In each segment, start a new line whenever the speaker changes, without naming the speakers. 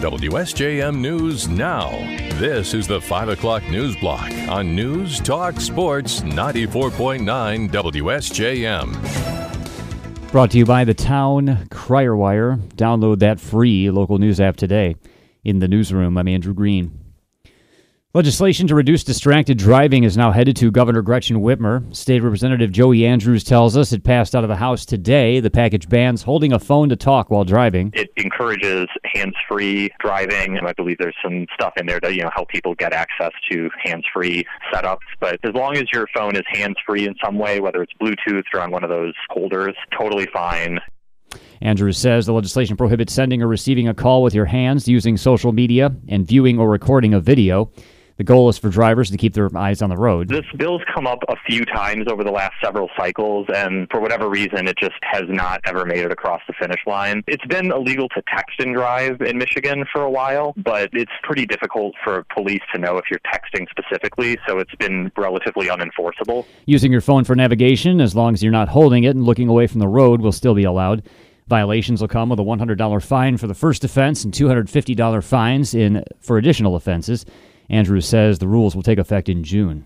WSJM News Now. This is the 5 o'clock news block on News Talk Sports 94.9 WSJM.
Brought to you by the Town Crier Wire. Download that free local news app today. In the newsroom, I'm Andrew Green. Legislation to reduce distracted driving is now headed to Governor Gretchen Whitmer. State Representative Joey Andrews tells us it passed out of the House today. The package bans holding a phone to talk while driving.
It encourages hands-free driving, and I believe there's some stuff in there to you know help people get access to hands-free setups. But as long as your phone is hands-free in some way, whether it's Bluetooth or on one of those holders, totally fine.
Andrews says the legislation prohibits sending or receiving a call with your hands, using social media, and viewing or recording a video. The goal is for drivers to keep their eyes on the road.
This bill's come up a few times over the last several cycles, and for whatever reason, it just has not ever made it across the finish line. It's been illegal to text and drive in Michigan for a while, but it's pretty difficult for police to know if you're texting specifically, so it's been relatively unenforceable.
Using your phone for navigation, as long as you're not holding it and looking away from the road, will still be allowed. Violations will come with a $100 fine for the first offense and $250 fines in for additional offenses. Andrews says the rules will take effect in June.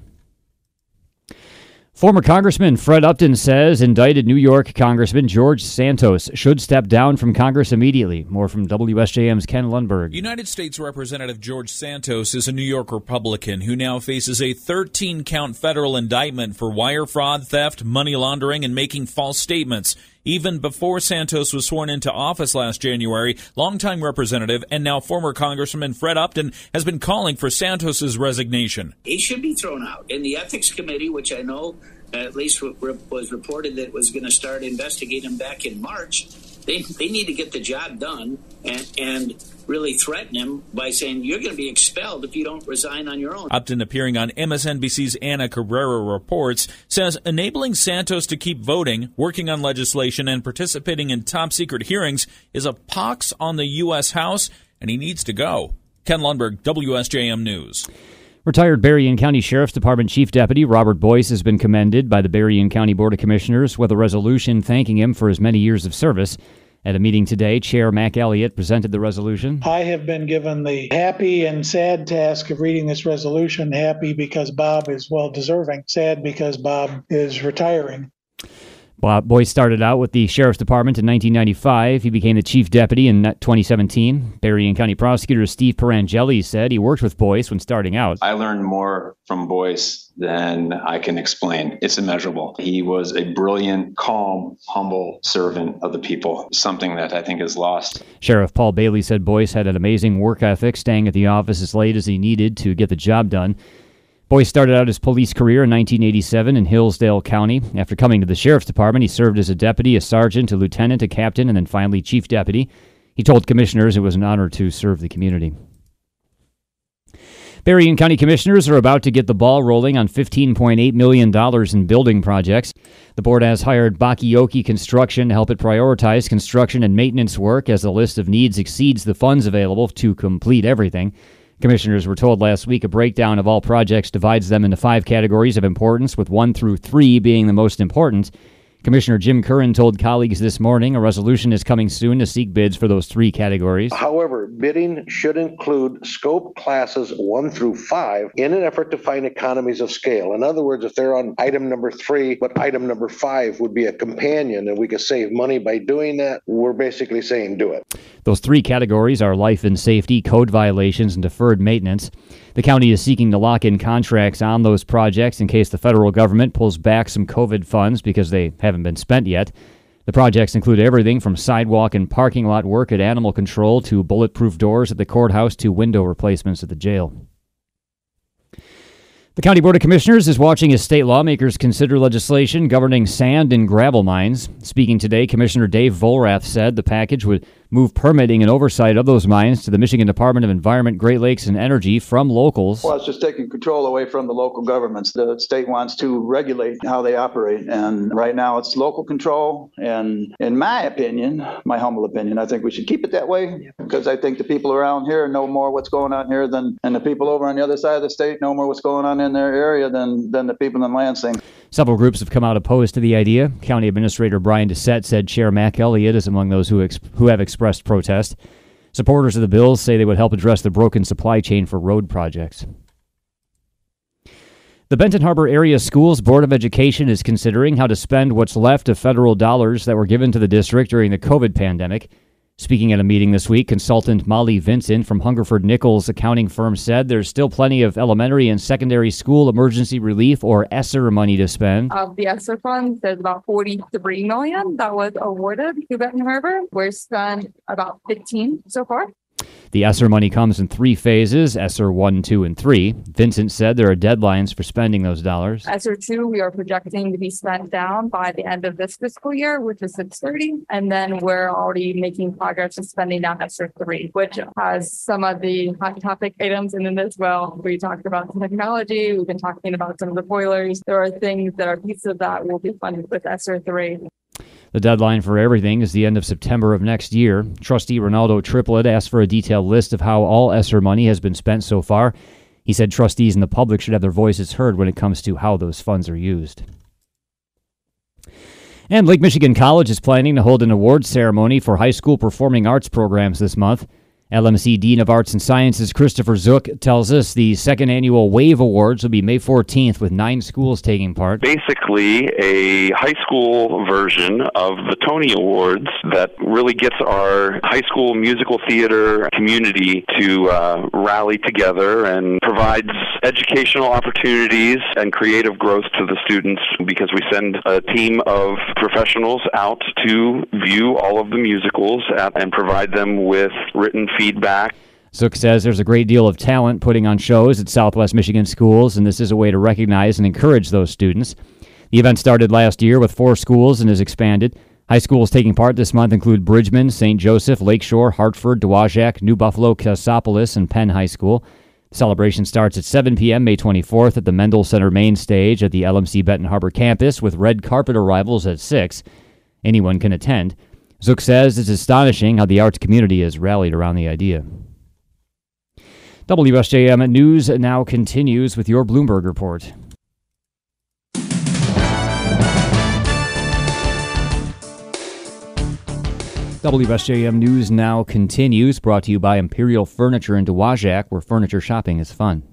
Former Congressman Fred Upton says indicted New York Congressman George Santos should step down from Congress immediately. More from WSJM's Ken Lundberg.
United States Representative George Santos is a New York Republican who now faces a 13 count federal indictment for wire fraud, theft, money laundering, and making false statements. Even before Santos was sworn into office last January, longtime representative and now former Congressman Fred Upton has been calling for Santos's resignation.
He should be thrown out. In the ethics committee, which I know uh, at least was reported that was going to start investigating back in March, they, they need to get the job done and, and really threaten him by saying you're going to be expelled if you don't resign on your own.
Upton, appearing on MSNBC's Ana Cabrera Reports, says enabling Santos to keep voting, working on legislation, and participating in top secret hearings is a pox on the U.S. House, and he needs to go. Ken Lundberg, WSJM News.
Retired Berrien County Sheriff's Department Chief Deputy Robert Boyce has been commended by the Berrien County Board of Commissioners with a resolution thanking him for his many years of service. At a meeting today, Chair Mac Elliott presented the resolution.
I have been given the happy and sad task of reading this resolution. Happy because Bob is well deserving, sad because Bob is retiring.
Bob Boyce started out with the Sheriff's Department in 1995. He became the Chief Deputy in 2017. Berrien County Prosecutor Steve Pierangeli said he worked with Boyce when starting out.
I learned more from Boyce than I can explain. It's immeasurable. He was a brilliant, calm, humble servant of the people, something that I think is lost.
Sheriff Paul Bailey said Boyce had an amazing work ethic, staying at the office as late as he needed to get the job done. Boyce started out his police career in 1987 in Hillsdale County. After coming to the sheriff's department, he served as a deputy, a sergeant, a lieutenant, a captain, and then finally chief deputy. He told commissioners it was an honor to serve the community. Berrien County Commissioners are about to get the ball rolling on $15.8 million in building projects. The board has hired Bakioki Construction to help it prioritize construction and maintenance work as the list of needs exceeds the funds available to complete everything. Commissioners were told last week a breakdown of all projects divides them into five categories of importance, with one through three being the most important. Commissioner Jim Curran told colleagues this morning a resolution is coming soon to seek bids for those three categories.
However, bidding should include scope classes one through five in an effort to find economies of scale. In other words, if they're on item number three, but item number five would be a companion and we could save money by doing that, we're basically saying do it.
Those three categories are life and safety, code violations, and deferred maintenance. The county is seeking to lock in contracts on those projects in case the federal government pulls back some COVID funds because they haven't been spent yet. The projects include everything from sidewalk and parking lot work at animal control to bulletproof doors at the courthouse to window replacements at the jail. The County Board of Commissioners is watching as state lawmakers consider legislation governing sand and gravel mines. Speaking today, Commissioner Dave Volrath said the package would move permitting and oversight of those mines to the Michigan Department of Environment, Great Lakes, and Energy from locals.
Well, it's just taking control away from the local governments. The state wants to regulate how they operate, and right now it's local control. And in my opinion, my humble opinion, I think we should keep it that way because I think the people around here know more what's going on here than, and the people over on the other side of the state know more what's going on in their area than, than the people in Lansing.
Several groups have come out opposed to the idea. County Administrator Brian Dissette said Chair Mac Elliott is among those who, ex- who have expressed protest. Supporters of the bills say they would help address the broken supply chain for road projects. The Benton Harbor Area Schools Board of Education is considering how to spend what's left of federal dollars that were given to the district during the COVID pandemic. Speaking at a meeting this week, consultant Molly Vincent from Hungerford Nichols accounting firm said there's still plenty of elementary and secondary school emergency relief or ESSER money to spend.
Of the ESSER funds, there's about 43 million that was awarded to Benton Harbor. We're spent about 15 so far.
The ESSER money comes in three phases ESSER 1, 2, and 3. Vincent said there are deadlines for spending those dollars.
ESSER 2, we are projecting to be spent down by the end of this fiscal year, which is 630. And then we're already making progress in spending down ESSER 3, which has some of the hot topic items in it as well. We talked about the technology, we've been talking about some of the boilers. There are things that are pieces of that will be funded with ESSER 3.
The deadline for everything is the end of September of next year. Trustee Ronaldo Triplett asked for a detailed list of how all ESSER money has been spent so far. He said trustees and the public should have their voices heard when it comes to how those funds are used. And Lake Michigan College is planning to hold an awards ceremony for high school performing arts programs this month. LMC Dean of Arts and Sciences Christopher Zook tells us the second annual WAVE Awards will be May 14th with nine schools taking part.
Basically, a high school version of the Tony Awards that really gets our high school musical theater community to uh, rally together and provides educational opportunities and creative growth to the students because we send a team of professionals out to view all of the musicals and provide them with written feedback feedback.
Zook says there's a great deal of talent putting on shows at Southwest Michigan schools, and this is a way to recognize and encourage those students. The event started last year with four schools and has expanded. High schools taking part this month include Bridgman, St. Joseph, Lakeshore, Hartford, Dowagiac, New Buffalo, Cassopolis, and Penn High School. The celebration starts at 7 p.m. May 24th at the Mendel Center main stage at the LMC Benton Harbor campus with red carpet arrivals at 6. Anyone can attend. Zook says it's astonishing how the arts community has rallied around the idea. WSJM News now continues with your Bloomberg report. WSJM News now continues, brought to you by Imperial Furniture in Dowagiac, where furniture shopping is fun.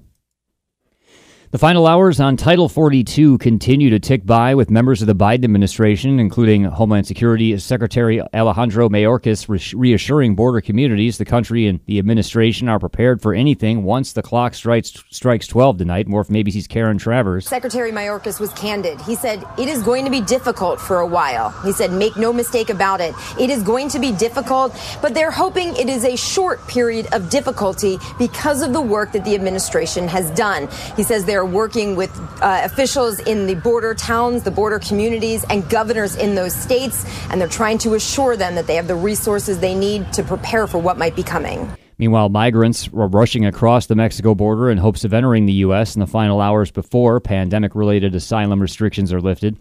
The final hours on Title 42 continue to tick by with members of the Biden administration, including Homeland Security Secretary Alejandro Mayorkas, reassuring border communities the country and the administration are prepared for anything once the clock strikes, strikes 12 tonight. More from ABC's Karen Travers.
Secretary Mayorkas was candid. He said, It is going to be difficult for a while. He said, Make no mistake about it. It is going to be difficult, but they're hoping it is a short period of difficulty because of the work that the administration has done. He says they're they're working with uh, officials in the border towns, the border communities, and governors in those states, and they're trying to assure them that they have the resources they need to prepare for what might be coming.
Meanwhile, migrants were rushing across the Mexico border in hopes of entering the U.S. in the final hours before pandemic related asylum restrictions are lifted.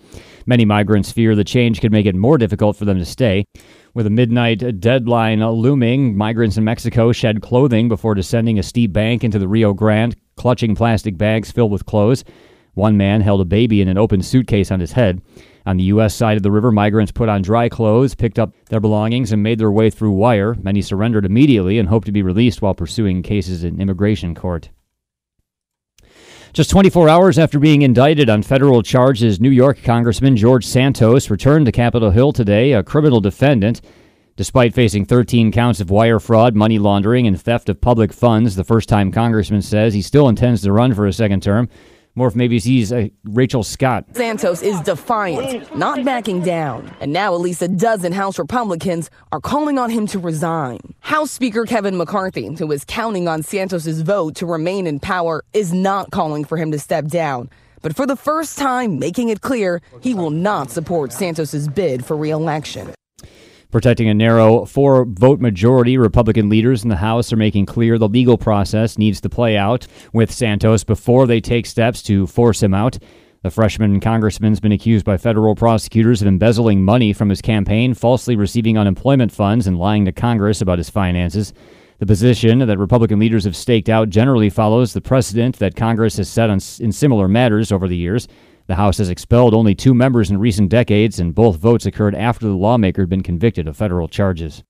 Many migrants fear the change could make it more difficult for them to stay. With a midnight deadline looming, migrants in Mexico shed clothing before descending a steep bank into the Rio Grande, clutching plastic bags filled with clothes. One man held a baby in an open suitcase on his head. On the U.S. side of the river, migrants put on dry clothes, picked up their belongings, and made their way through wire. Many surrendered immediately and hoped to be released while pursuing cases in immigration court. Just 24 hours after being indicted on federal charges, New York Congressman George Santos returned to Capitol Hill today, a criminal defendant. Despite facing 13 counts of wire fraud, money laundering, and theft of public funds, the first time congressman says he still intends to run for a second term. More from ABC's uh, Rachel Scott.
Santos is defiant, not backing down. And now at least a dozen House Republicans are calling on him to resign. House Speaker Kevin McCarthy, who is counting on Santos's vote to remain in power, is not calling for him to step down. But for the first time, making it clear he will not support Santos's bid for reelection.
Protecting a narrow four vote majority, Republican leaders in the House are making clear the legal process needs to play out with Santos before they take steps to force him out. The freshman congressman's been accused by federal prosecutors of embezzling money from his campaign, falsely receiving unemployment funds, and lying to Congress about his finances. The position that Republican leaders have staked out generally follows the precedent that Congress has set on, in similar matters over the years. The House has expelled only two members in recent decades, and both votes occurred after the lawmaker had been convicted of federal charges.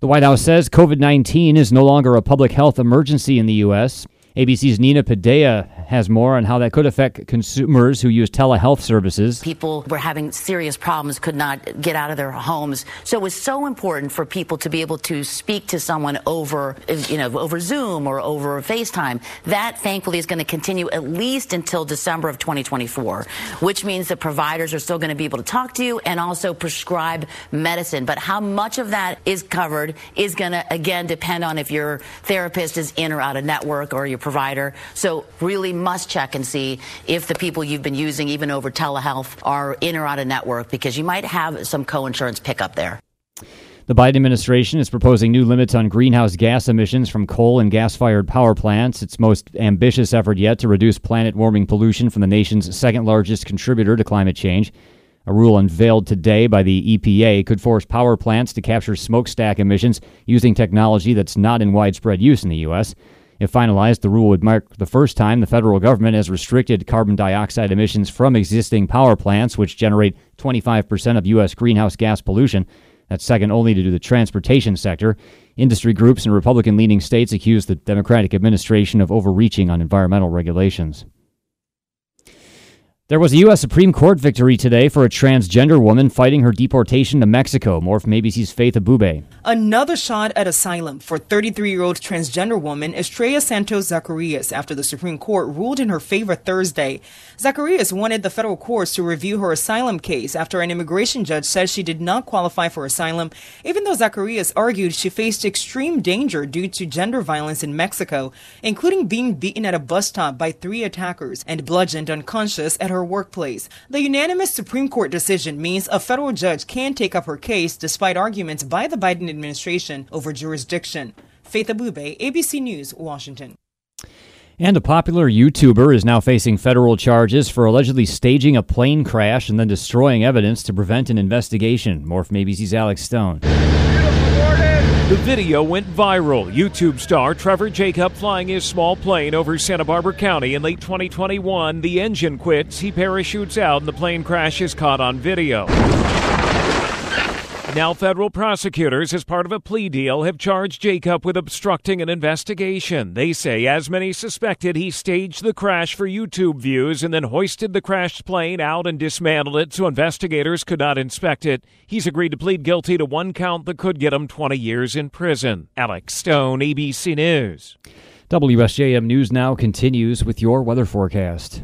The White House says COVID 19 is no longer a public health emergency in the U.S. ABC's Nina Pineda has more on how that could affect consumers who use telehealth services.
People were having serious problems, could not get out of their homes. So it was so important for people to be able to speak to someone over, you know, over Zoom or over FaceTime. That thankfully is going to continue at least until December of 2024, which means that providers are still going to be able to talk to you and also prescribe medicine. But how much of that is covered is going to, again, depend on if your therapist is in or out of network or your provider. So really must check and see if the people you've been using, even over telehealth, are in or out of network because you might have some co-insurance pickup there.
The Biden administration is proposing new limits on greenhouse gas emissions from coal and gas fired power plants, its most ambitious effort yet to reduce planet warming pollution from the nation's second largest contributor to climate change. A rule unveiled today by the EPA could force power plants to capture smokestack emissions using technology that's not in widespread use in the U.S. If finalized, the rule would mark the first time the federal government has restricted carbon dioxide emissions from existing power plants, which generate 25% of U.S. greenhouse gas pollution. That's second only to the transportation sector. Industry groups in Republican leaning states accuse the Democratic administration of overreaching on environmental regulations. There was a U.S. Supreme Court victory today for a transgender woman fighting her deportation to Mexico. More from ABC's Faith Abubey.
Another shot at asylum for 33 year old transgender woman Estrella Santos Zacarias after the Supreme Court ruled in her favor Thursday. Zacarias wanted the federal courts to review her asylum case after an immigration judge said she did not qualify for asylum, even though Zacarias argued she faced extreme danger due to gender violence in Mexico, including being beaten at a bus stop by three attackers and bludgeoned unconscious at her workplace. The unanimous Supreme Court decision means a federal judge can take up her case despite arguments by the Biden administration over jurisdiction. Faith Abubey, ABC News, Washington.
And a popular YouTuber is now facing federal charges for allegedly staging a plane crash and then destroying evidence to prevent an investigation. More from ABC's Alex Stone.
The video went viral. YouTube star Trevor Jacob flying his small plane over Santa Barbara County in late 2021. The engine quits, he parachutes out, and the plane crash is caught on video. Now, federal prosecutors, as part of a plea deal, have charged Jacob with obstructing an investigation. They say, as many suspected, he staged the crash for YouTube views and then hoisted the crashed plane out and dismantled it so investigators could not inspect it. He's agreed to plead guilty to one count that could get him 20 years in prison. Alex Stone, ABC News.
WSJM News Now continues with your weather forecast.